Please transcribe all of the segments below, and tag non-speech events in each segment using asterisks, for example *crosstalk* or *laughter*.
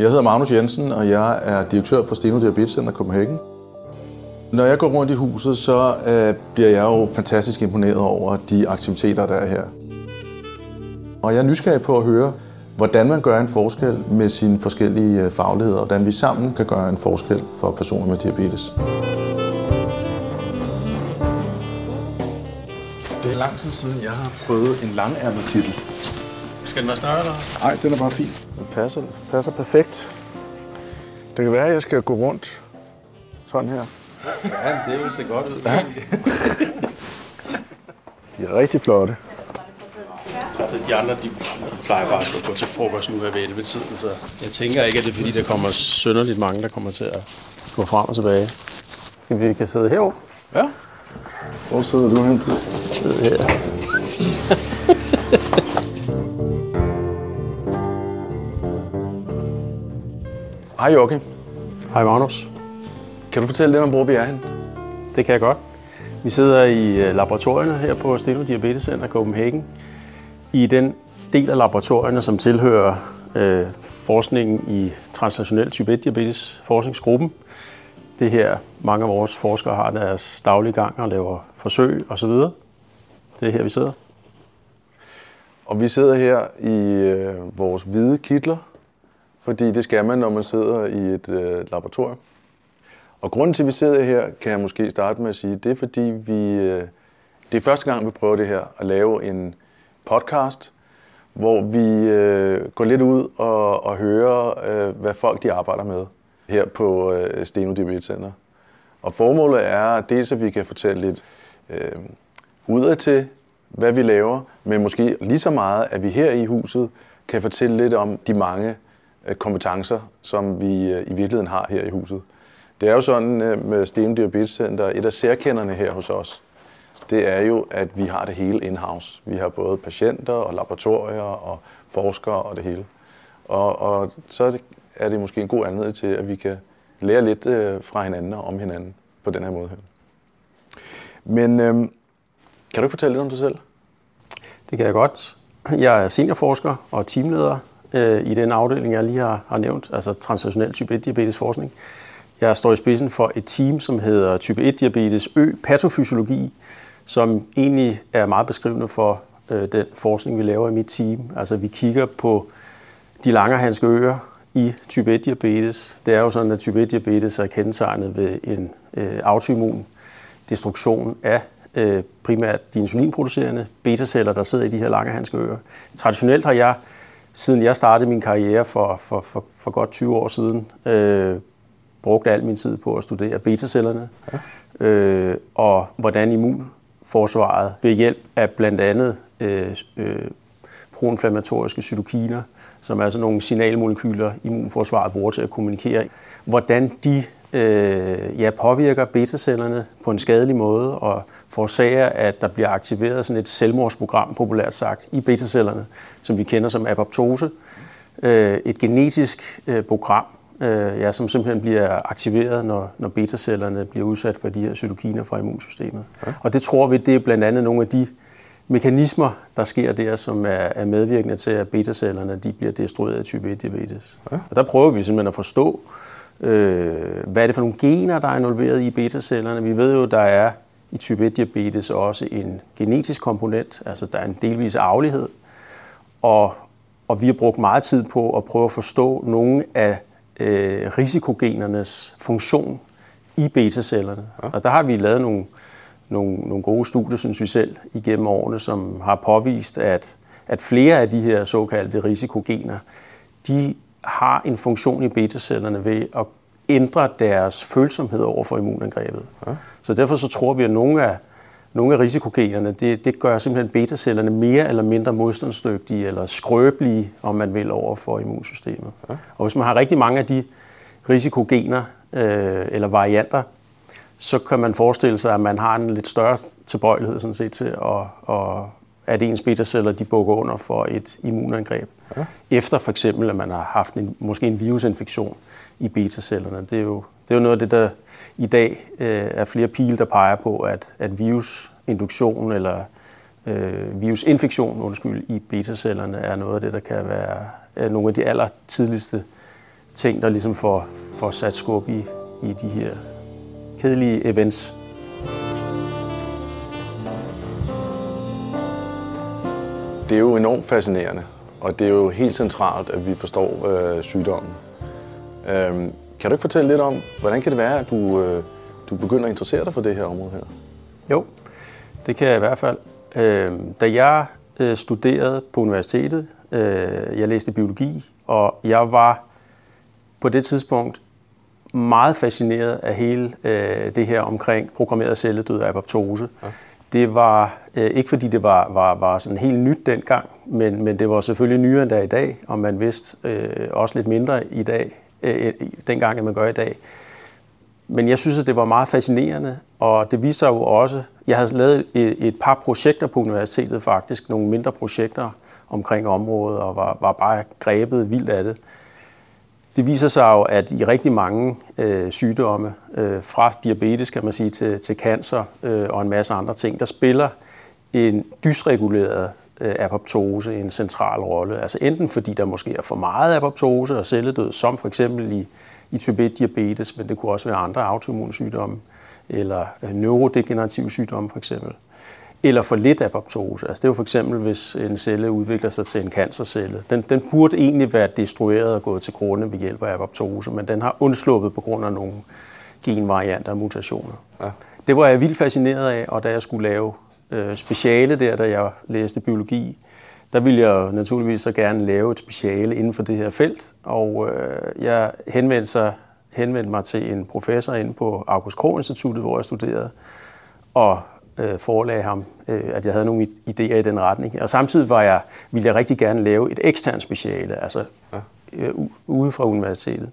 Jeg hedder Magnus Jensen, og jeg er direktør for Steno Diabetes Center Copenhagen. Når jeg går rundt i huset, så øh, bliver jeg jo fantastisk imponeret over de aktiviteter, der er her. Og jeg er nysgerrig på at høre, hvordan man gør en forskel med sine forskellige øh, fagligheder, og hvordan vi sammen kan gøre en forskel for personer med diabetes. Det er lang tid siden, jeg har prøvet en langærmet kittel. Skal den være større, eller? Nej, den er bare fin. Den passer, passer perfekt. Det kan være, at jeg skal gå rundt sådan her. Ja, det vil se godt ud. Ja. De er rigtig flotte. Altså, de andre, de plejer faktisk at gå til frokost nu her ved 11 tiden, så jeg tænker ikke, at det er fordi, der kommer sønderligt mange, der kommer til at gå frem og tilbage. Skal vi kan sidde herovre? Ja. Hvor sidder du hen? Sidde her. *laughs* Hej Jokke. Hej Magnus. Kan du fortælle lidt om, hvor vi er hen? Det kan jeg godt. Vi sidder i øh, laboratorierne her på Steno Diabetes Center Copenhagen. I den del af laboratorierne, som tilhører øh, forskningen i transnational type 1 diabetes forskningsgruppen. Det her, mange af vores forskere har deres daglige gang og laver forsøg osv. Det er her, vi sidder. Og vi sidder her i øh, vores hvide kitler, fordi det skal man, når man sidder i et øh, laboratorium. Og grunden til, at vi sidder her, kan jeg måske starte med at sige, det er fordi, vi, øh, det er første gang, vi prøver det her, at lave en podcast, hvor vi øh, går lidt ud og, og hører, øh, hvad folk de arbejder med her på øh, Steno Center. Og formålet er dels, at vi kan fortælle lidt øh, udad til, hvad vi laver, men måske lige så meget, at vi her i huset kan fortælle lidt om de mange Øh, kompetencer, som vi øh, i virkeligheden har her i huset. Det er jo sådan øh, med Steam Diabetes Center, et af særkenderne her hos os, det er jo, at vi har det hele in-house. Vi har både patienter og laboratorier og forskere og det hele. Og, og så er det måske en god anledning til, at vi kan lære lidt fra hinanden og om hinanden på den her måde her. Men øhm, kan du ikke fortælle lidt om dig selv? Det kan jeg godt. Jeg er seniorforsker og teamleder øh, i den afdeling, jeg lige har, har nævnt, altså transnational type 1 diabetes forskning. Jeg står i spidsen for et team, som hedder type 1 diabetes Ø patofysiologi, som egentlig er meget beskrivende for øh, den forskning, vi laver i mit team. Altså vi kigger på de langerhanske øer i type 1 diabetes. Det er jo sådan, at type 1 diabetes er kendetegnet ved en øh, autoimmun destruktion af øh, primært de insulinproducerende betaceller, der sidder i de her langerhanske øer. Traditionelt har jeg, siden jeg startede min karriere for, for, for, for godt 20 år siden, øh, brugt al min tid på at studere betacellerne, ja. øh, og hvordan immunforsvaret ved hjælp af blandt andet øh, øh, proinflammatoriske cytokiner, som er sådan nogle signalmolekyler, immunforsvaret bruger til at kommunikere, hvordan de øh, ja, påvirker betacellerne på en skadelig måde og forårsager, at der bliver aktiveret sådan et selvmordsprogram, populært sagt, i betacellerne, som vi kender som apoptose. Øh, et genetisk øh, program, øh, ja, som simpelthen bliver aktiveret, når, når betacellerne bliver udsat for de her cytokiner fra immunsystemet. Ja. Og det tror vi, det er blandt andet nogle af de mekanismer, der sker der, som er, er medvirkende til, at betacellerne de bliver destrueret af type 1 diabetes. Ja. Og der prøver vi simpelthen at forstå, øh, hvad er det for nogle gener, der er involveret i betacellerne. Vi ved jo, der er i type 1 diabetes også en genetisk komponent, altså der er en delvis arvelighed. Og, og vi har brugt meget tid på at prøve at forstå nogle af øh, risikogenernes funktion i betacellerne. Ja. Og der har vi lavet nogle, nogle, nogle gode studier, synes vi selv, igennem årene, som har påvist, at, at flere af de her såkaldte risikogener, de har en funktion i betacellerne ved at ændre deres følsomhed over for immunangrebet. Ja. Så derfor så tror vi, at nogle af, nogle af risikogenerne, det, det gør simpelthen betacellerne mere eller mindre modstandsdygtige eller skrøbelige, om man vil, over for immunsystemet. Ja. Og hvis man har rigtig mange af de risikogener øh, eller varianter, så kan man forestille sig, at man har en lidt større tilbøjelighed sådan set til, at, at, at ens beta-celler de bukker under for et immunangreb. Ja. Efter for eksempel, at man har haft en, måske en virusinfektion i beta-cellerne. Det er, jo, det er jo noget af det, der i dag øh, er flere pile, der peger på, at, at virusinduktion eller øh, virusinfektion undskyld, i beta-cellerne er noget af det, der kan være er nogle af de aller tidligste ting, der ligesom får, får sat skub i, i de her kedelige events. Det er jo enormt fascinerende, og det er jo helt centralt, at vi forstår øh, sygdommen. Øhm, kan du ikke fortælle lidt om, hvordan kan det være, at du, øh, du begynder at interessere dig for det her område her? Jo, det kan jeg i hvert fald. Øh, da jeg øh, studerede på universitetet, øh, jeg læste biologi, og jeg var på det tidspunkt meget fascineret af hele øh, det her omkring programmeret celledød og apoptose. Ja. Det var øh, ikke fordi det var, var, var sådan helt nyt dengang, men, men det var selvfølgelig nyere end der i dag, og man vidste øh, også lidt mindre i dag, øh, dengang end man gør i dag. Men jeg synes, at det var meget fascinerende, og det viser jo også, jeg havde lavet et, et par projekter på universitetet faktisk, nogle mindre projekter omkring området, og var, var bare grebet vildt af det. Det viser sig jo, at i rigtig mange øh, sygdomme, øh, fra diabetes kan man sige, til, til cancer øh, og en masse andre ting, der spiller en dysreguleret øh, apoptose en central rolle. Altså enten fordi der måske er for meget apoptose og celledød, som for eksempel i, i type 1 diabetes, men det kunne også være andre autoimmune sygdomme, eller øh, neurodegenerative sygdomme for eksempel eller for lidt apoptose. Altså det er jo for eksempel, hvis en celle udvikler sig til en cancercelle. Den, den burde egentlig være destrueret og gået til grunde ved hjælp af apoptose, men den har undsluppet på grund af nogle genvarianter og mutationer. Ja. Det var jeg vildt fascineret af, og da jeg skulle lave øh, speciale der, da jeg læste biologi, der ville jeg naturligvis så gerne lave et speciale inden for det her felt, og øh, jeg henvendte, sig, henvendte mig til en professor inde på August Krog Instituttet, hvor jeg studerede, og øh, forelagde ham, øh, at jeg havde nogle idéer i den retning. Og samtidig var jeg, ville jeg rigtig gerne lave et eksternt speciale, altså øh, ude fra universitetet.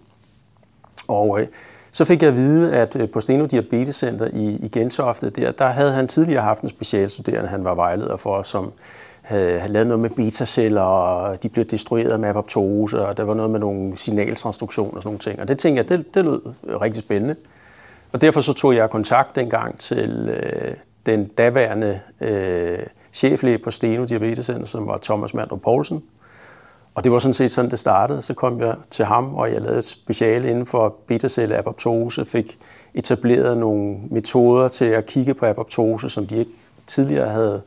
Og øh, så fik jeg at vide, at øh, på Steno Diabetes Center i, i Gentofte, der, der havde han tidligere haft en specialstuderende, han var vejleder for, som havde, havde lavet noget med betaceller, og de blev destrueret med apoptose, og der var noget med nogle signaltransduktioner og sådan nogle ting. Og det tænkte jeg, det, det lød rigtig spændende. Og derfor så tog jeg kontakt dengang til, øh, den daværende øh, cheflæge på Steno Diabetescenter, som var Thomas Mandrup Poulsen. Og det var sådan set sådan, det startede. Så kom jeg til ham, og jeg lavede et speciale inden for betacelle apoptose, fik etableret nogle metoder til at kigge på apoptose, som de ikke tidligere havde,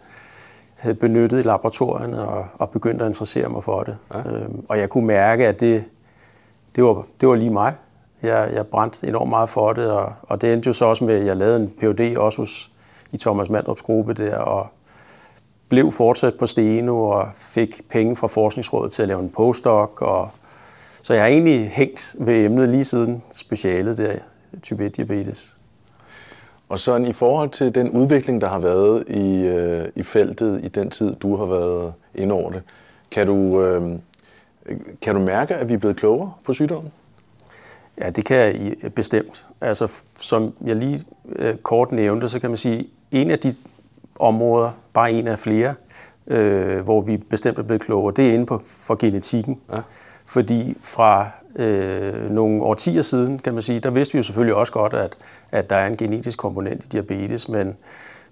havde benyttet i laboratorierne, og, og begyndte at interessere mig for det. Ja. Øhm, og jeg kunne mærke, at det, det, var, det var lige mig. Jeg, jeg brændte enormt meget for det, og, og det endte jo så også med, at jeg lavede en PhD også hos i Thomas Mandrups gruppe der, og blev fortsat på Steno og fik penge fra Forskningsrådet til at lave en postdoc. Og så jeg har egentlig hængt ved emnet lige siden specialet der, type 1 diabetes. Og sådan i forhold til den udvikling, der har været i, øh, i feltet i den tid, du har været inde over det, kan du, øh, kan du mærke, at vi er blevet klogere på sygdommen? Ja, det kan jeg bestemt. Altså, som jeg lige øh, kort nævnte, så kan man sige, en af de områder, bare en af flere, øh, hvor vi bestemt er blevet klogere, det er inde på, for genetikken. Ja. Fordi fra øh, nogle årtier siden, kan man sige, der vidste vi jo selvfølgelig også godt, at, at der er en genetisk komponent i diabetes, men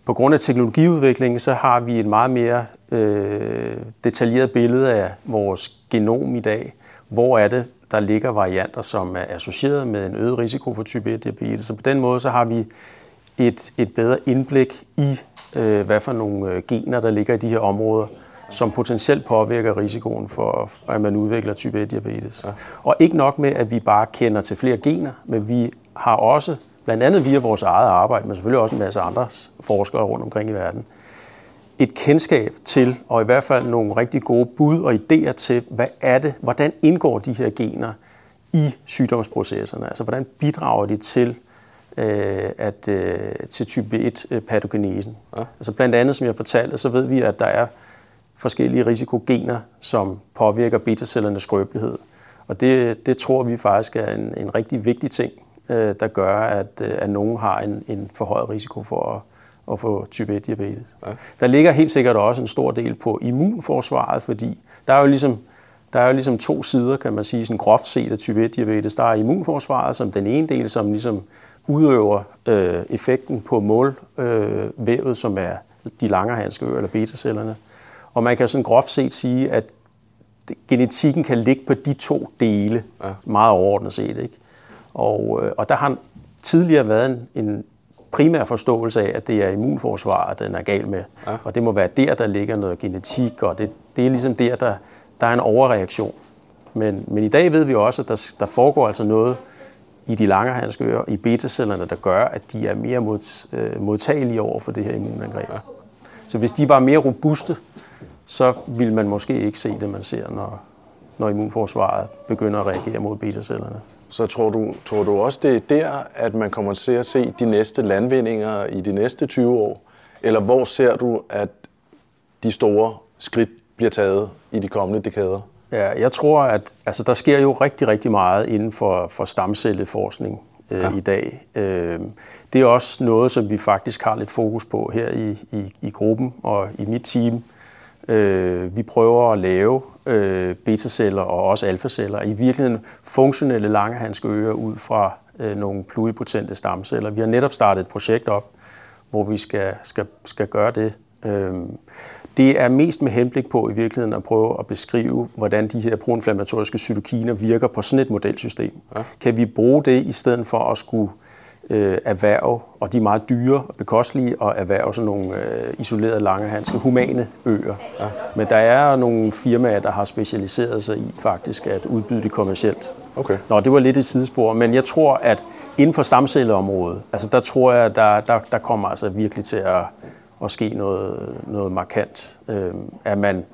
på grund af teknologiudviklingen, så har vi et meget mere øh, detaljeret billede af vores genom i dag. Hvor er det, der ligger varianter, som er associeret med en øget risiko for type 1 diabetes. Så på den måde så har vi et, et bedre indblik i, øh, hvad for nogle øh, gener, der ligger i de her områder, som potentielt påvirker risikoen for, at man udvikler type 1 diabetes. Ja. Og ikke nok med, at vi bare kender til flere gener, men vi har også, blandt andet via vores eget arbejde, men selvfølgelig også en masse andre forskere rundt omkring i verden, et kendskab til, og i hvert fald nogle rigtig gode bud og idéer til, hvad er det, hvordan indgår de her gener i sygdomsprocesserne? Altså, hvordan bidrager de til øh, at, øh, til type 1 øh. Ja. Altså blandt andet, som jeg fortalte, så ved vi, at der er forskellige risikogener, som påvirker betacellernes skrøbelighed. Og det, det tror vi faktisk er en, en rigtig vigtig ting, øh, der gør, at, øh, at nogen har en, en forhøjet risiko for at, at få type 1 diabetes. Ja. Der ligger helt sikkert også en stor del på immunforsvaret, fordi der er jo ligesom der er jo ligesom to sider, kan man sige, sådan groft set af type 1 diabetes. Der er immunforsvaret som den ene del, som ligesom udøver øh, effekten på målvævet, øh, som er de langerhanske eller betacellerne. Og man kan sådan groft set sige, at genetikken kan ligge på de to dele, ja. meget overordnet set. Ikke? Og, øh, og der har tidligere været en, en primær forståelse af, at det er immunforsvaret, den er gal med. Ja. Og det må være der, der ligger noget genetik, og det, det er ligesom der, der, der er en overreaktion. Men, men i dag ved vi også, at der, der foregår altså noget i de langerhanskører, i betacellerne, der gør, at de er mere øh, modtagelige over for det her immunangreb. Så hvis de var mere robuste, så ville man måske ikke se det, man ser, når, når immunforsvaret begynder at reagere mod betacellerne. Så tror du, tror du også, det er der, at man kommer til at se de næste landvindinger i de næste 20 år? Eller hvor ser du, at de store skridt bliver taget i de kommende dekader? Ja, jeg tror, at altså, der sker jo rigtig, rigtig meget inden for, for stamcelleforskning øh, ja. i dag. Øh, det er også noget, som vi faktisk har lidt fokus på her i, i, i gruppen og i mit team. Øh, vi prøver at lave øh, betaceller og også alfaceller, i virkeligheden funktionelle langehandske ører ud fra øh, nogle pluripotente stamceller. Vi har netop startet et projekt op, hvor vi skal, skal, skal gøre det. Øh, det er mest med henblik på i virkeligheden at prøve at beskrive, hvordan de her proinflammatoriske cytokiner virker på sådan et modelsystem. Ja. Kan vi bruge det i stedet for at skulle øh, erhverve, og de er meget dyre og bekostelige, at erhverve sådan nogle øh, isolerede langehandske humane øer. Ja. Men der er nogle firmaer, der har specialiseret sig i faktisk at udbyde det kommercielt. Okay. Nå, det var lidt et sidespor, men jeg tror, at inden for stamcelleområdet, altså der tror jeg, der, der, der kommer altså virkelig til at, at ske noget, noget markant. Øh, at man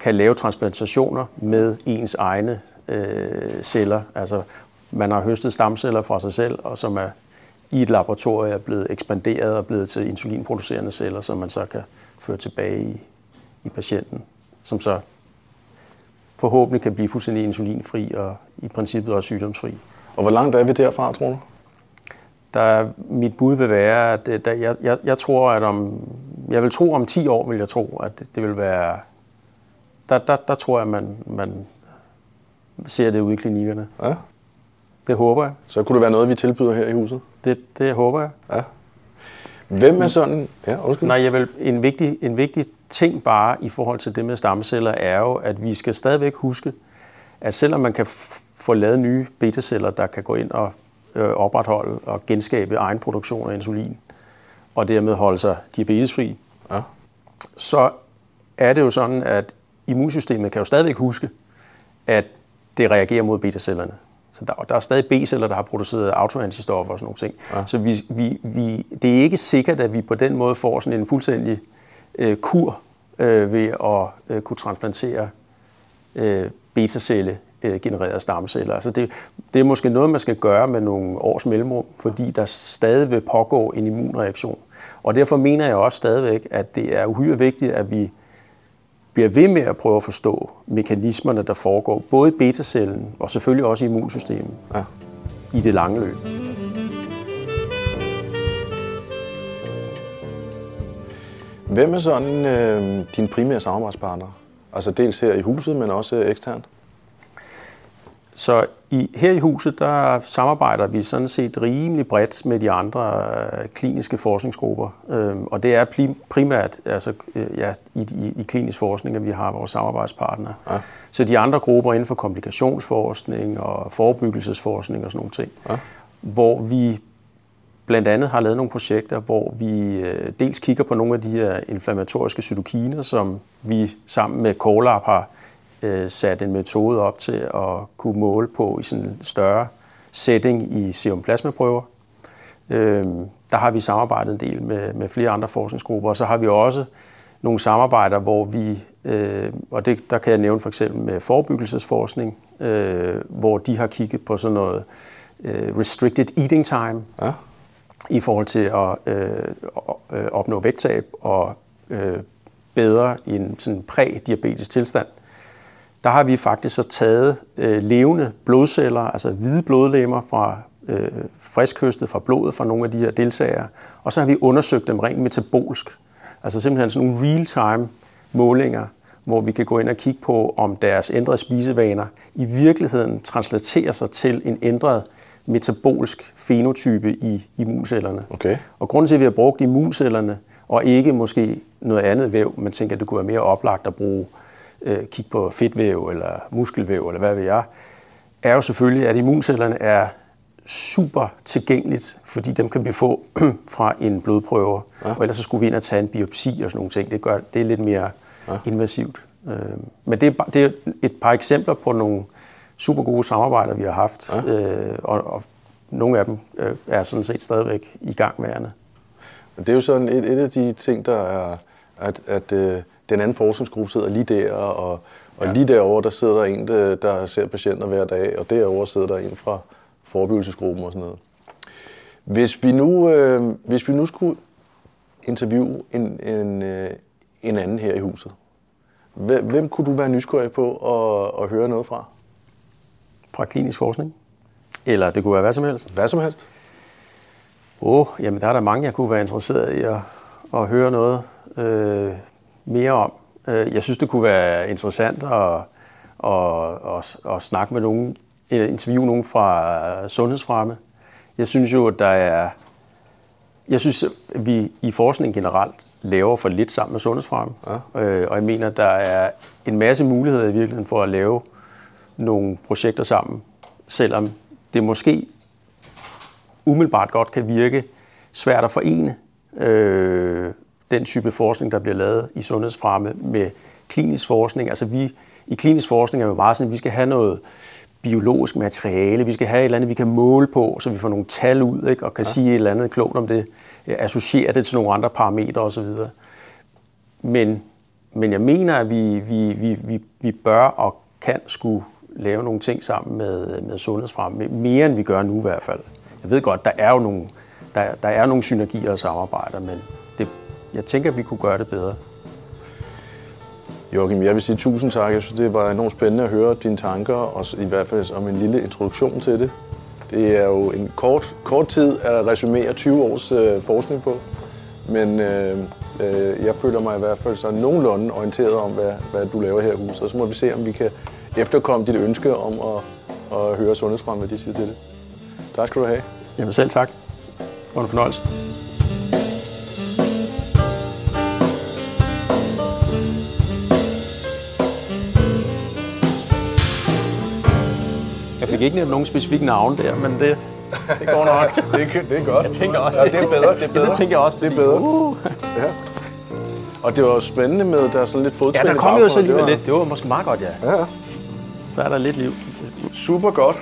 kan lave transplantationer med ens egne øh, celler. Altså man har høstet stamceller fra sig selv, og som er i et laboratorium er blevet ekspanderet og blevet til insulinproducerende celler, som man så kan føre tilbage i, i patienten, som så forhåbentlig kan blive fuldstændig insulinfri og i princippet også sygdomsfri. Og hvor langt er vi derfra, tror du? Der, mit bud vil være, at der, jeg, jeg, jeg tror, at om, jeg vil tro om 10 år, vil jeg tro, at det, det vil være, der, der, der tror jeg, man, man ser det ude i klinikkerne. Ja. Det håber jeg. Så kunne det være noget, vi tilbyder her i huset? Det, det håber jeg. Ja. Hvem er sådan... Ja, undskyld. Nej, jeg vil, en, vigtig, en vigtig ting bare i forhold til det med stamceller er jo, at vi skal stadigvæk huske, at selvom man kan få lavet nye betaceller, der kan gå ind og øh, opretholde og genskabe egen produktion af insulin, og dermed holde sig diabetesfri, ja. så er det jo sådan, at immunsystemet kan jo stadigvæk huske, at det reagerer mod betacellerne. Så der, der er stadig B-celler, der har produceret autoantistoffer og sådan nogle ting. Ja. Så vi, vi, vi, det er ikke sikkert, at vi på den måde får sådan en fuldstændig øh, kur øh, ved at øh, kunne transplantere øh, betacelle genererede stamceller. Altså det, det er måske noget, man skal gøre med nogle års mellemrum, fordi der stadig vil pågå en immunreaktion. Og derfor mener jeg også stadigvæk, at det er uhyre vigtigt, at vi bliver ved med at prøve at forstå mekanismerne, der foregår, både i betacellen og selvfølgelig også i immunsystemet ja. i det lange løb. Hvem er sådan øh, din primære samarbejdspartner? Altså dels her i huset, men også eksternt? Så i, her i huset, der samarbejder vi sådan set rimelig bredt med de andre øh, kliniske forskningsgrupper. Øh, og det er primært altså, øh, ja, i, i, i klinisk forskning, at vi har vores samarbejdspartnere. Ja. Så de andre grupper inden for komplikationsforskning og forebyggelsesforskning og sådan nogle ting, ja. hvor vi blandt andet har lavet nogle projekter, hvor vi øh, dels kigger på nogle af de her inflammatoriske cytokiner, som vi sammen med Colab har øh, sat en metode op til at kunne måle på i sådan en større setting i serum plasmaprøver. Øh, der har vi samarbejdet en del med, med flere andre forskningsgrupper, og så har vi også nogle samarbejder, hvor vi, øh, og det, der kan jeg nævne for eksempel med forebyggelsesforskning, øh, hvor de har kigget på sådan noget øh, restricted eating time, ja. i forhold til at øh, opnå vægttab og øh, bedre i en sådan prædiabetisk tilstand der har vi faktisk så taget øh, levende blodceller, altså hvide blodlemmer fra øh, friskhøstet fra blodet fra nogle af de her deltagere, og så har vi undersøgt dem rent metabolsk. Altså simpelthen sådan nogle real-time målinger, hvor vi kan gå ind og kigge på, om deres ændrede spisevaner i virkeligheden translaterer sig til en ændret metabolsk fenotype i immuncellerne. Okay. Og grunden til, at vi har brugt immuncellerne, og ikke måske noget andet væv, man tænker, at det kunne være mere oplagt at bruge øh, kigge på fedtvæv eller muskelvæv eller hvad ved jeg, er jo selvfølgelig, at immuncellerne er super tilgængeligt, fordi dem kan vi få *clears throat* fra en blodprøve, ja. og ellers så skulle vi ind og tage en biopsi og sådan nogle ting. Det, gør, det er lidt mere ja. invasivt. Øh, men det er, det er et par eksempler på nogle super gode samarbejder, vi har haft, ja. øh, og, og nogle af dem øh, er sådan set stadigvæk i gang værende. Det er jo sådan et, et af de ting, der er, at, at øh, den anden forskningsgruppe sidder lige der, og, og ja. lige derovre, der sidder der en, der, der ser patienter hver dag, og derovre sidder der en fra forebyggelsesgruppen og sådan noget. Hvis vi nu, øh, hvis vi nu skulle interviewe en, en, øh, en anden her i huset, hvem, hvem kunne du være nysgerrig på at, at høre noget fra? Fra klinisk forskning? Eller det kunne være hvad som helst? Hvad som helst. Åh, oh, jamen der er der mange, jeg kunne være interesseret i at, at høre noget øh, mere om. Øh, jeg synes, det kunne være interessant at, at, at, at snakke med nogen, eller interviewe nogen fra sundhedsfremme. Jeg synes jo, at der er... Jeg synes, at vi i forskning generelt laver for lidt sammen med sundhedsfremme. Ja. Øh, og jeg mener, at der er en masse muligheder i virkeligheden for at lave nogle projekter sammen, selvom det måske umiddelbart godt kan virke svært at forene øh, den type forskning, der bliver lavet i sundhedsfremme med klinisk forskning. Altså vi, i klinisk forskning er jo meget sådan, at vi skal have noget biologisk materiale, vi skal have et eller andet, vi kan måle på, så vi får nogle tal ud, ikke, og kan ja. sige et eller andet klogt om det, associere det til nogle andre parametre osv. Men, men jeg mener, at vi, vi, vi, vi, vi bør og kan skulle lave nogle ting sammen med, med sundhedsfremme, mere end vi gør nu i hvert fald. Jeg ved godt, der er jo nogle, der, der er nogle synergier og samarbejder, men jeg tænker, at vi kunne gøre det bedre. Joachim, jeg vil sige tusind tak. Jeg synes, det var enormt spændende at høre dine tanker, og i hvert fald om en lille introduktion til det. Det er jo en kort, kort tid at resumere 20 års øh, forskning på, men øh, øh, jeg føler mig i hvert fald så nogenlunde orienteret om, hvad, hvad du laver her i huset, og så må vi se, om vi kan efterkomme dit ønske om at, at høre sundhedsfrem, hvad de siger til det. Tak skal du have. Jamen selv tak. Det var en fornøjelse. Jeg fik ikke nævnt nogen specifikke navne der, men det, det går nok. *laughs* det, det er godt. Jeg tænker også, ja, det er bedre. Det er bedre. *laughs* Ja, det tænker jeg også. Det er bedre. Uh. *laughs* Ja. Og det var spændende med, der er sådan lidt fodtrin Ja, der kom jo så alligevel lidt. Det var måske meget godt, ja. Ja. Så er der lidt liv. Super godt.